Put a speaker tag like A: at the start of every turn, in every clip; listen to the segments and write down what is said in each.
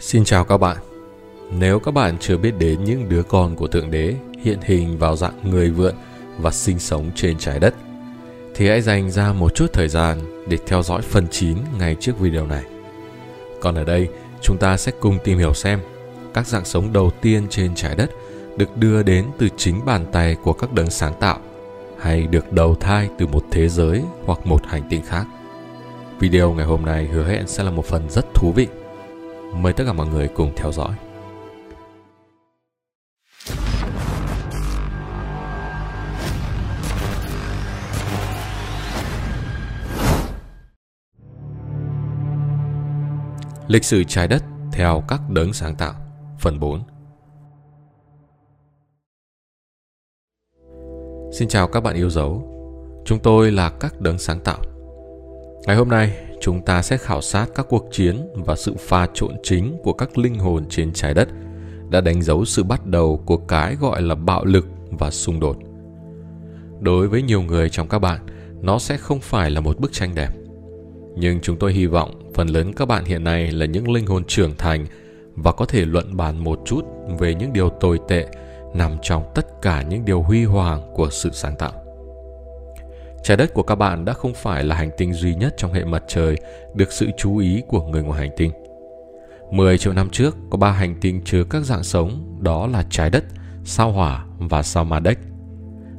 A: Xin chào các bạn. Nếu các bạn chưa biết đến những đứa con của Thượng Đế hiện hình vào dạng người vượn và sinh sống trên trái đất, thì hãy dành ra một chút thời gian để theo dõi phần 9 ngay trước video này. Còn ở đây, chúng ta sẽ cùng tìm hiểu xem các dạng sống đầu tiên trên trái đất được đưa đến từ chính bàn tay của các đấng sáng tạo hay được đầu thai từ một thế giới hoặc một hành tinh khác. Video ngày hôm nay hứa hẹn sẽ là một phần rất thú vị. Mời tất cả mọi người cùng theo dõi. Lịch sử trái đất theo các đấng sáng tạo. Phần 4 Xin chào các bạn yêu dấu. Chúng tôi là các đấng sáng tạo. Ngày hôm nay chúng ta sẽ khảo sát các cuộc chiến và sự pha trộn chính của các linh hồn trên trái đất đã đánh dấu sự bắt đầu của cái gọi là bạo lực và xung đột. Đối với nhiều người trong các bạn, nó sẽ không phải là một bức tranh đẹp. Nhưng chúng tôi hy vọng phần lớn các bạn hiện nay là những linh hồn trưởng thành và có thể luận bàn một chút về những điều tồi tệ nằm trong tất cả những điều huy hoàng của sự sáng tạo. Trái đất của các bạn đã không phải là hành tinh duy nhất trong hệ mặt trời được sự chú ý của người ngoài hành tinh. 10 triệu năm trước, có ba hành tinh chứa các dạng sống, đó là trái đất, sao hỏa và sao ma đếch.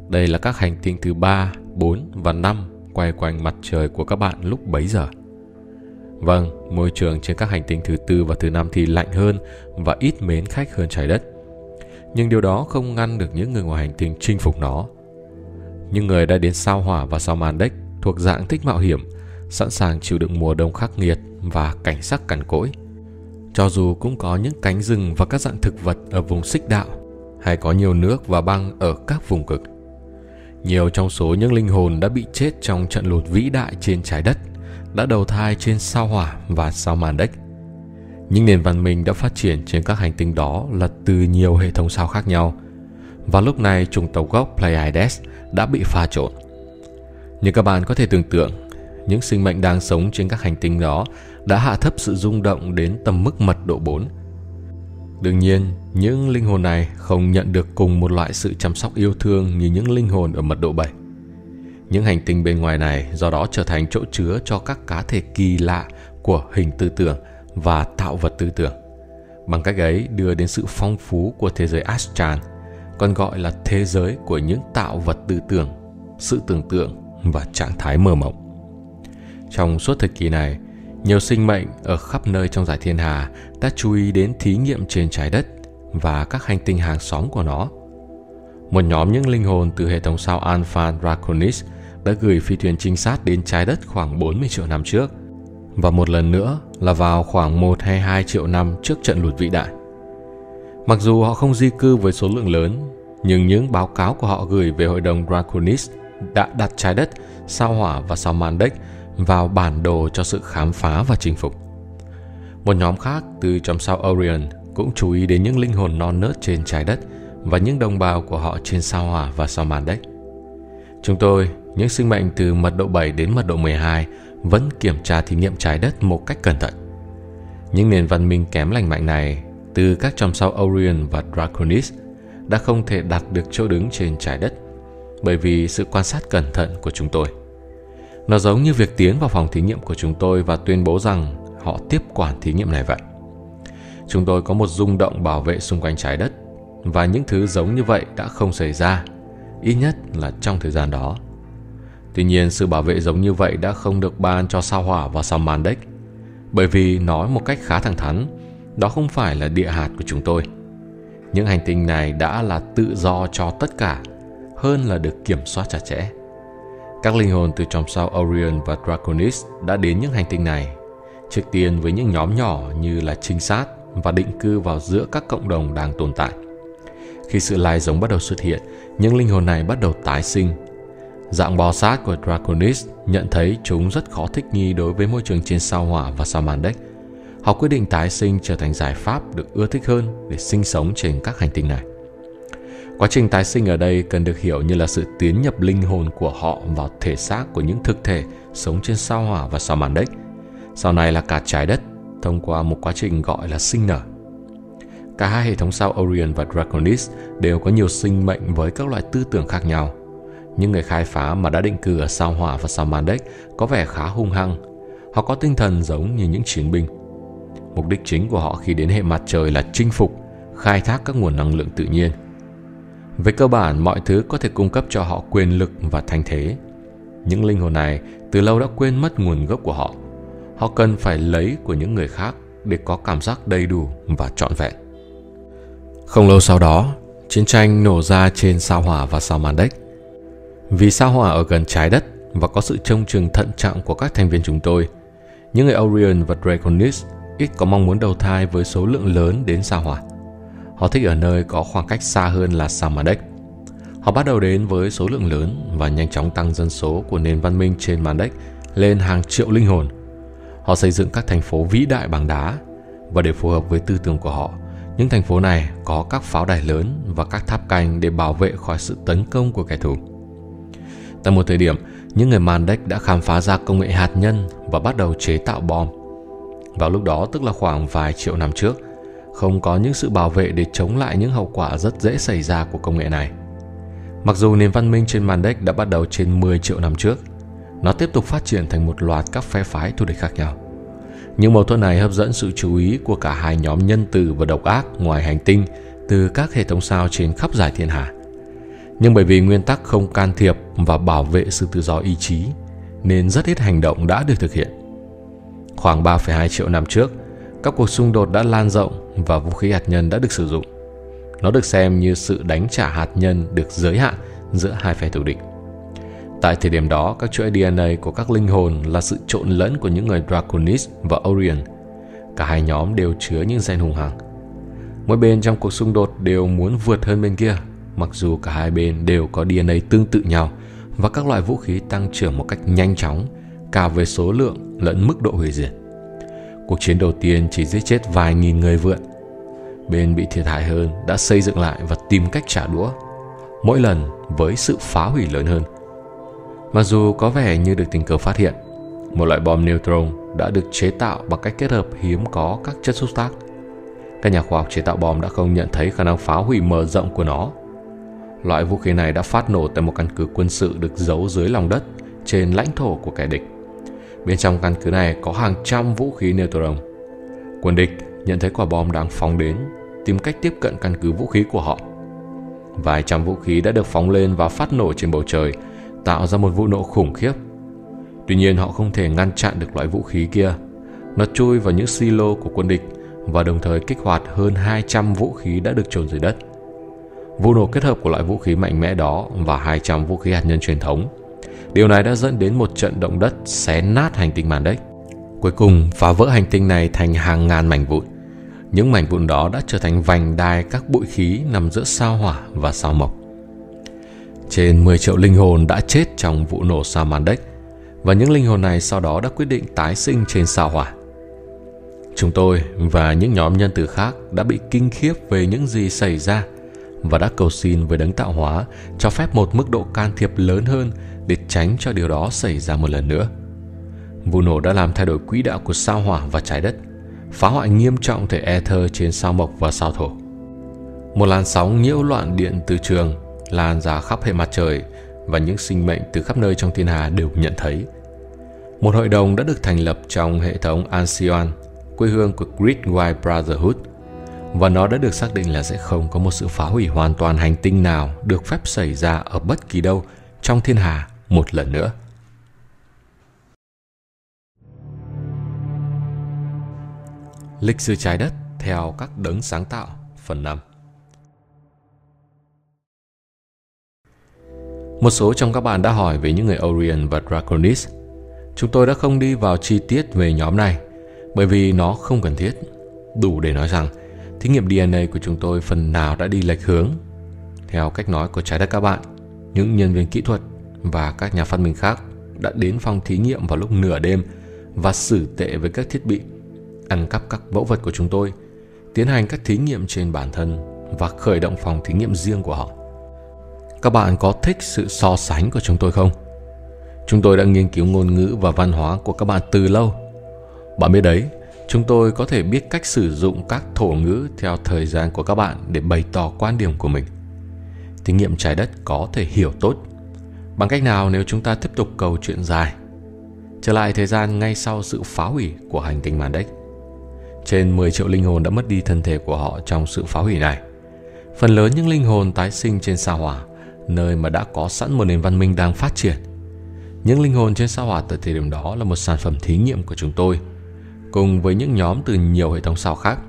A: Đây là các hành tinh thứ 3, 4 và 5 quay quanh mặt trời của các bạn lúc bấy giờ. Vâng, môi trường trên các hành tinh thứ tư và thứ năm thì lạnh hơn và ít mến khách hơn trái đất. Nhưng điều đó không ngăn được những người ngoài hành tinh chinh phục nó những người đã đến sao hỏa và sao màn đếch thuộc dạng thích mạo hiểm, sẵn sàng chịu đựng mùa đông khắc nghiệt và cảnh sắc cằn cỗi. Cho dù cũng có những cánh rừng và các dạng thực vật ở vùng xích đạo, hay có nhiều nước và băng ở các vùng cực. Nhiều trong số những linh hồn đã bị chết trong trận lụt vĩ đại trên trái đất, đã đầu thai trên sao hỏa và sao màn đếch. Những nền văn minh đã phát triển trên các hành tinh đó là từ nhiều hệ thống sao khác nhau. Và lúc này chủng tàu gốc Pleiades đã bị pha trộn. Như các bạn có thể tưởng tượng, những sinh mệnh đang sống trên các hành tinh đó đã hạ thấp sự rung động đến tầm mức mật độ 4. Đương nhiên, những linh hồn này không nhận được cùng một loại sự chăm sóc yêu thương như những linh hồn ở mật độ 7. Những hành tinh bên ngoài này do đó trở thành chỗ chứa cho các cá thể kỳ lạ của hình tư tưởng và tạo vật tư tưởng. Bằng cách ấy đưa đến sự phong phú của thế giới Astran – còn gọi là thế giới của những tạo vật tư tưởng, sự tưởng tượng và trạng thái mơ mộng. Trong suốt thời kỳ này, nhiều sinh mệnh ở khắp nơi trong giải thiên hà đã chú ý đến thí nghiệm trên trái đất và các hành tinh hàng xóm của nó. Một nhóm những linh hồn từ hệ thống sao Alpha Draconis đã gửi phi thuyền trinh sát đến trái đất khoảng 40 triệu năm trước và một lần nữa là vào khoảng 1 hay 2 triệu năm trước trận lụt vĩ đại. Mặc dù họ không di cư với số lượng lớn, nhưng những báo cáo của họ gửi về hội đồng Draconis đã đặt trái đất, sao hỏa và sao Mandek vào bản đồ cho sự khám phá và chinh phục. Một nhóm khác từ trong sao Orion cũng chú ý đến những linh hồn non nớt trên trái đất và những đồng bào của họ trên sao hỏa và sao Mandek. Chúng tôi, những sinh mệnh từ mật độ 7 đến mật độ 12 vẫn kiểm tra thí nghiệm trái đất một cách cẩn thận. Những nền văn minh kém lành mạnh này từ các chòm sao Orion và Draconis đã không thể đạt được chỗ đứng trên trái đất bởi vì sự quan sát cẩn thận của chúng tôi. Nó giống như việc tiến vào phòng thí nghiệm của chúng tôi và tuyên bố rằng họ tiếp quản thí nghiệm này vậy. Chúng tôi có một rung động bảo vệ xung quanh trái đất và những thứ giống như vậy đã không xảy ra, ít nhất là trong thời gian đó. Tuy nhiên, sự bảo vệ giống như vậy đã không được ban cho sao hỏa và sao Mandek, bởi vì nói một cách khá thẳng thắn, đó không phải là địa hạt của chúng tôi. Những hành tinh này đã là tự do cho tất cả, hơn là được kiểm soát chặt chẽ. Các linh hồn từ chòm sao Orion và Draconis đã đến những hành tinh này, trước tiên với những nhóm nhỏ như là trinh sát và định cư vào giữa các cộng đồng đang tồn tại. Khi sự lai giống bắt đầu xuất hiện, những linh hồn này bắt đầu tái sinh. Dạng bò sát của Draconis nhận thấy chúng rất khó thích nghi đối với môi trường trên sao hỏa và sao màn đếch họ quyết định tái sinh trở thành giải pháp được ưa thích hơn để sinh sống trên các hành tinh này. Quá trình tái sinh ở đây cần được hiểu như là sự tiến nhập linh hồn của họ vào thể xác của những thực thể sống trên sao hỏa và sao màn đếch, Sau này là cả trái đất thông qua một quá trình gọi là sinh nở. Cả hai hệ thống sao Orion và Draconis đều có nhiều sinh mệnh với các loại tư tưởng khác nhau. Những người khai phá mà đã định cư ở sao hỏa và sao màn đếch có vẻ khá hung hăng. Họ có tinh thần giống như những chiến binh. Mục đích chính của họ khi đến hệ mặt trời là chinh phục, khai thác các nguồn năng lượng tự nhiên. Về cơ bản, mọi thứ có thể cung cấp cho họ quyền lực và thanh thế. Những linh hồn này từ lâu đã quên mất nguồn gốc của họ. Họ cần phải lấy của những người khác để có cảm giác đầy đủ và trọn vẹn. Không lâu sau đó, chiến tranh nổ ra trên sao hỏa và sao Mandek. Vì sao hỏa ở gần trái đất và có sự trông chừng thận trọng của các thành viên chúng tôi, những người Orion và Draconis ít có mong muốn đầu thai với số lượng lớn đến sao hỏa. Họ thích ở nơi có khoảng cách xa hơn là sao Mandek. Họ bắt đầu đến với số lượng lớn và nhanh chóng tăng dân số của nền văn minh trên Mandek lên hàng triệu linh hồn. Họ xây dựng các thành phố vĩ đại bằng đá và để phù hợp với tư tưởng của họ, những thành phố này có các pháo đài lớn và các tháp canh để bảo vệ khỏi sự tấn công của kẻ thù. Tại một thời điểm, những người Mandek đã khám phá ra công nghệ hạt nhân và bắt đầu chế tạo bom. Vào lúc đó tức là khoảng vài triệu năm trước, không có những sự bảo vệ để chống lại những hậu quả rất dễ xảy ra của công nghệ này. Mặc dù nền văn minh trên Mandek đã bắt đầu trên 10 triệu năm trước, nó tiếp tục phát triển thành một loạt các phe phái thù địch khác nhau. Những mâu thuẫn này hấp dẫn sự chú ý của cả hai nhóm nhân từ và độc ác ngoài hành tinh từ các hệ thống sao trên khắp giải thiên hà. Nhưng bởi vì nguyên tắc không can thiệp và bảo vệ sự tự do ý chí, nên rất ít hành động đã được thực hiện. Khoảng 3,2 triệu năm trước, các cuộc xung đột đã lan rộng và vũ khí hạt nhân đã được sử dụng. Nó được xem như sự đánh trả hạt nhân được giới hạn giữa hai phe thù địch. Tại thời điểm đó, các chuỗi DNA của các linh hồn là sự trộn lẫn của những người Draconis và Orion. Cả hai nhóm đều chứa những gen hùng hằng. Mỗi bên trong cuộc xung đột đều muốn vượt hơn bên kia, mặc dù cả hai bên đều có DNA tương tự nhau và các loại vũ khí tăng trưởng một cách nhanh chóng, cả về số lượng lẫn mức độ hủy diệt. Cuộc chiến đầu tiên chỉ giết chết vài nghìn người vượn. Bên bị thiệt hại hơn đã xây dựng lại và tìm cách trả đũa, mỗi lần với sự phá hủy lớn hơn – Mặc dù có vẻ như được tình cờ phát hiện, một loại bom neutron đã được chế tạo bằng cách kết hợp hiếm có các chất xúc tác. Các nhà khoa học chế tạo bom đã không nhận thấy khả năng phá hủy mở rộng của nó. Loại vũ khí này đã phát nổ tại một căn cứ quân sự được giấu dưới lòng đất trên lãnh thổ của kẻ địch. Bên trong căn cứ này có hàng trăm vũ khí neutron. Quân địch nhận thấy quả bom đang phóng đến, tìm cách tiếp cận căn cứ vũ khí của họ. Vài trăm vũ khí đã được phóng lên và phát nổ trên bầu trời – tạo ra một vụ nổ khủng khiếp. Tuy nhiên họ không thể ngăn chặn được loại vũ khí kia. Nó chui vào những silo của quân địch và đồng thời kích hoạt hơn 200 vũ khí đã được chôn dưới đất. Vụ nổ kết hợp của loại vũ khí mạnh mẽ đó và 200 vũ khí hạt nhân truyền thống. Điều này đã dẫn đến một trận động đất xé nát hành tinh màn đấy. Cuối cùng, phá vỡ hành tinh này thành hàng ngàn mảnh vụn. Những mảnh vụn đó đã trở thành vành đai các bụi khí nằm giữa sao hỏa và sao mộc. Trên 10 triệu linh hồn đã chết trong vụ nổ sao màn Mandek và những linh hồn này sau đó đã quyết định tái sinh trên sao hỏa. Chúng tôi và những nhóm nhân từ khác đã bị kinh khiếp về những gì xảy ra và đã cầu xin với đấng tạo hóa cho phép một mức độ can thiệp lớn hơn để tránh cho điều đó xảy ra một lần nữa. Vụ nổ đã làm thay đổi quỹ đạo của sao hỏa và trái đất, phá hoại nghiêm trọng thể ether trên sao mộc và sao thổ. Một làn sóng nhiễu loạn điện từ trường lan ra khắp hệ mặt trời và những sinh mệnh từ khắp nơi trong thiên hà đều nhận thấy. Một hội đồng đã được thành lập trong hệ thống Alcyon, quê hương của Great White Brotherhood, và nó đã được xác định là sẽ không có một sự phá hủy hoàn toàn hành tinh nào được phép xảy ra ở bất kỳ đâu trong thiên hà một lần nữa. Lịch sử trái đất theo các đấng sáng tạo phần 5 Một số trong các bạn đã hỏi về những người Orion và Draconis. Chúng tôi đã không đi vào chi tiết về nhóm này bởi vì nó không cần thiết. Đủ để nói rằng thí nghiệm DNA của chúng tôi phần nào đã đi lệch hướng. Theo cách nói của trái đất các bạn, những nhân viên kỹ thuật và các nhà phát minh khác đã đến phòng thí nghiệm vào lúc nửa đêm và xử tệ với các thiết bị, ăn cắp các mẫu vật của chúng tôi, tiến hành các thí nghiệm trên bản thân và khởi động phòng thí nghiệm riêng của họ. Các bạn có thích sự so sánh của chúng tôi không? Chúng tôi đã nghiên cứu ngôn ngữ và văn hóa của các bạn từ lâu. Bạn biết đấy, chúng tôi có thể biết cách sử dụng các thổ ngữ theo thời gian của các bạn để bày tỏ quan điểm của mình. Thí nghiệm trái đất có thể hiểu tốt. Bằng cách nào nếu chúng ta tiếp tục câu chuyện dài? Trở lại thời gian ngay sau sự phá hủy của hành tinh Mandek. Trên 10 triệu linh hồn đã mất đi thân thể của họ trong sự phá hủy này. Phần lớn những linh hồn tái sinh trên sao hỏa, nơi mà đã có sẵn một nền văn minh đang phát triển. Những linh hồn trên sao hỏa tại thời điểm đó là một sản phẩm thí nghiệm của chúng tôi, cùng với những nhóm từ nhiều hệ thống sao khác,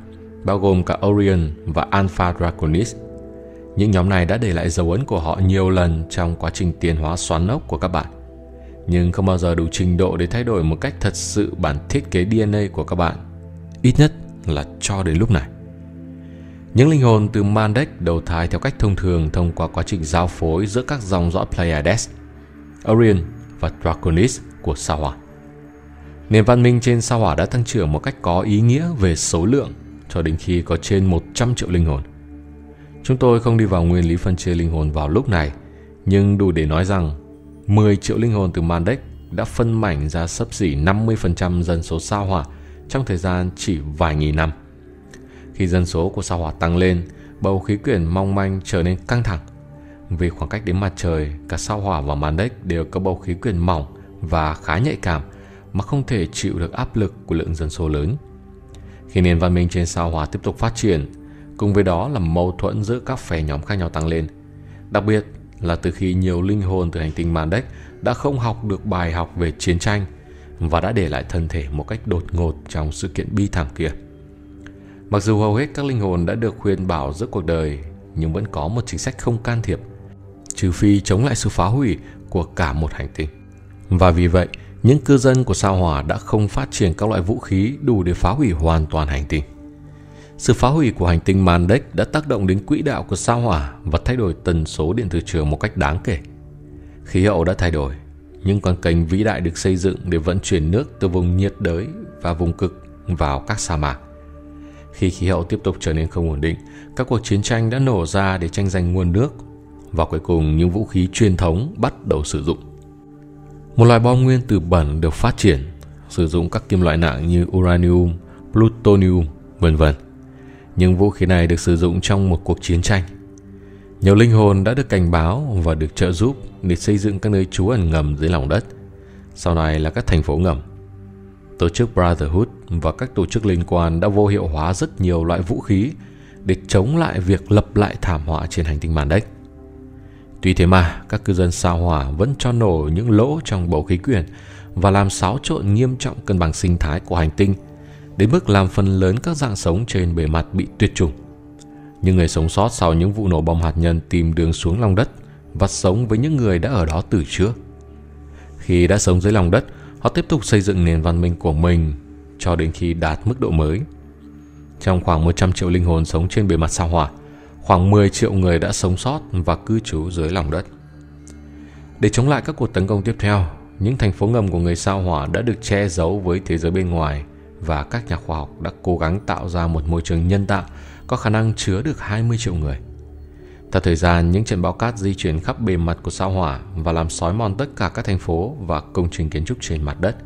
A: bao gồm cả Orion và Alpha Draconis. Những nhóm này đã để lại dấu ấn của họ nhiều lần trong quá trình tiến hóa xoắn ốc của các bạn, nhưng không bao giờ đủ trình độ để thay đổi một cách thật sự bản thiết kế DNA của các bạn, ít nhất là cho đến lúc này. Những linh hồn từ Mandek đầu thai theo cách thông thường thông qua quá trình giao phối giữa các dòng dõi Pleiades, Orion và Draconis của sao hỏa. Nền văn minh trên sao hỏa đã tăng trưởng một cách có ý nghĩa về số lượng cho đến khi có trên 100 triệu linh hồn. Chúng tôi không đi vào nguyên lý phân chia linh hồn vào lúc này, nhưng đủ để nói rằng 10 triệu linh hồn từ Mandek đã phân mảnh ra sấp xỉ 50% dân số sao hỏa trong thời gian chỉ vài nghìn năm. Khi dân số của sao hỏa tăng lên, bầu khí quyển mong manh trở nên căng thẳng. Vì khoảng cách đến mặt trời, cả sao hỏa và Mandek đều có bầu khí quyển mỏng và khá nhạy cảm mà không thể chịu được áp lực của lượng dân số lớn. Khi nền văn minh trên sao hỏa tiếp tục phát triển, cùng với đó là mâu thuẫn giữa các phe nhóm khác nhau tăng lên. Đặc biệt là từ khi nhiều linh hồn từ hành tinh Mandek đã không học được bài học về chiến tranh và đã để lại thân thể một cách đột ngột trong sự kiện bi thảm kia. Mặc dù hầu hết các linh hồn đã được khuyên bảo giữa cuộc đời, nhưng vẫn có một chính sách không can thiệp, trừ phi chống lại sự phá hủy của cả một hành tinh. Và vì vậy, những cư dân của sao hỏa đã không phát triển các loại vũ khí đủ để phá hủy hoàn toàn hành tinh. Sự phá hủy của hành tinh Mandek đã tác động đến quỹ đạo của sao hỏa và thay đổi tần số điện từ trường một cách đáng kể. Khí hậu đã thay đổi, những con kênh vĩ đại được xây dựng để vận chuyển nước từ vùng nhiệt đới và vùng cực vào các sa mạc. Khi khí hậu tiếp tục trở nên không ổn định, các cuộc chiến tranh đã nổ ra để tranh giành nguồn nước và cuối cùng những vũ khí truyền thống bắt đầu sử dụng. Một loại bom nguyên tử bẩn được phát triển, sử dụng các kim loại nặng như uranium, plutonium, vân vân. Những vũ khí này được sử dụng trong một cuộc chiến tranh. Nhiều linh hồn đã được cảnh báo và được trợ giúp để xây dựng các nơi trú ẩn ngầm dưới lòng đất. Sau này là các thành phố ngầm. Tổ chức Brotherhood và các tổ chức liên quan đã vô hiệu hóa rất nhiều loại vũ khí để chống lại việc lập lại thảm họa trên hành tinh Mandek. Tuy thế mà, các cư dân sao hỏa vẫn cho nổ những lỗ trong bầu khí quyển và làm xáo trộn nghiêm trọng cân bằng sinh thái của hành tinh, đến mức làm phần lớn các dạng sống trên bề mặt bị tuyệt chủng. Những người sống sót sau những vụ nổ bom hạt nhân tìm đường xuống lòng đất và sống với những người đã ở đó từ trước. Khi đã sống dưới lòng đất, họ tiếp tục xây dựng nền văn minh của mình cho đến khi đạt mức độ mới. Trong khoảng 100 triệu linh hồn sống trên bề mặt sao hỏa, khoảng 10 triệu người đã sống sót và cư trú dưới lòng đất. Để chống lại các cuộc tấn công tiếp theo, những thành phố ngầm của người sao hỏa đã được che giấu với thế giới bên ngoài và các nhà khoa học đã cố gắng tạo ra một môi trường nhân tạo có khả năng chứa được 20 triệu người. Theo thời gian, những trận bão cát di chuyển khắp bề mặt của sao hỏa và làm xói mòn tất cả các thành phố và công trình kiến trúc trên mặt đất.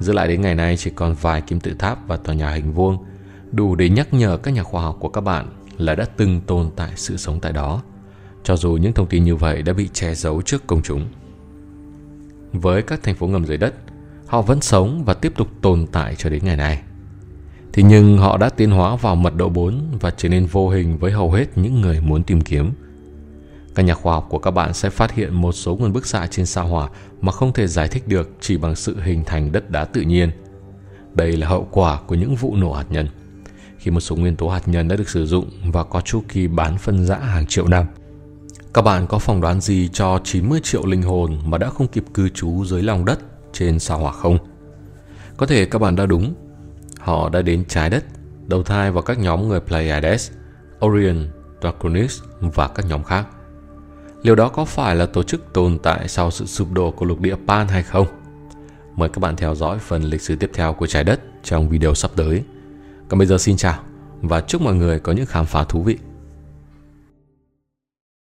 A: Giữ lại đến ngày nay chỉ còn vài kim tự tháp và tòa nhà hình vuông, đủ để nhắc nhở các nhà khoa học của các bạn là đã từng tồn tại sự sống tại đó, cho dù những thông tin như vậy đã bị che giấu trước công chúng. Với các thành phố ngầm dưới đất, họ vẫn sống và tiếp tục tồn tại cho đến ngày nay. Thế nhưng họ đã tiến hóa vào mật độ 4 và trở nên vô hình với hầu hết những người muốn tìm kiếm. Các nhà khoa học của các bạn sẽ phát hiện một số nguồn bức xạ trên sao hỏa mà không thể giải thích được chỉ bằng sự hình thành đất đá tự nhiên. Đây là hậu quả của những vụ nổ hạt nhân. Khi một số nguyên tố hạt nhân đã được sử dụng và có chu kỳ bán phân rã hàng triệu năm. Các bạn có phỏng đoán gì cho 90 triệu linh hồn mà đã không kịp cư trú dưới lòng đất trên sao hỏa không? Có thể các bạn đã đúng Họ đã đến trái đất, đầu thai vào các nhóm người Pleiades, Orion, Draconis và các nhóm khác. Liệu đó có phải là tổ chức tồn tại sau sự sụp đổ của lục địa Pan hay không? Mời các bạn theo dõi phần lịch sử tiếp theo của trái đất trong video sắp tới. Còn bây giờ xin chào và chúc mọi người có những khám phá thú vị.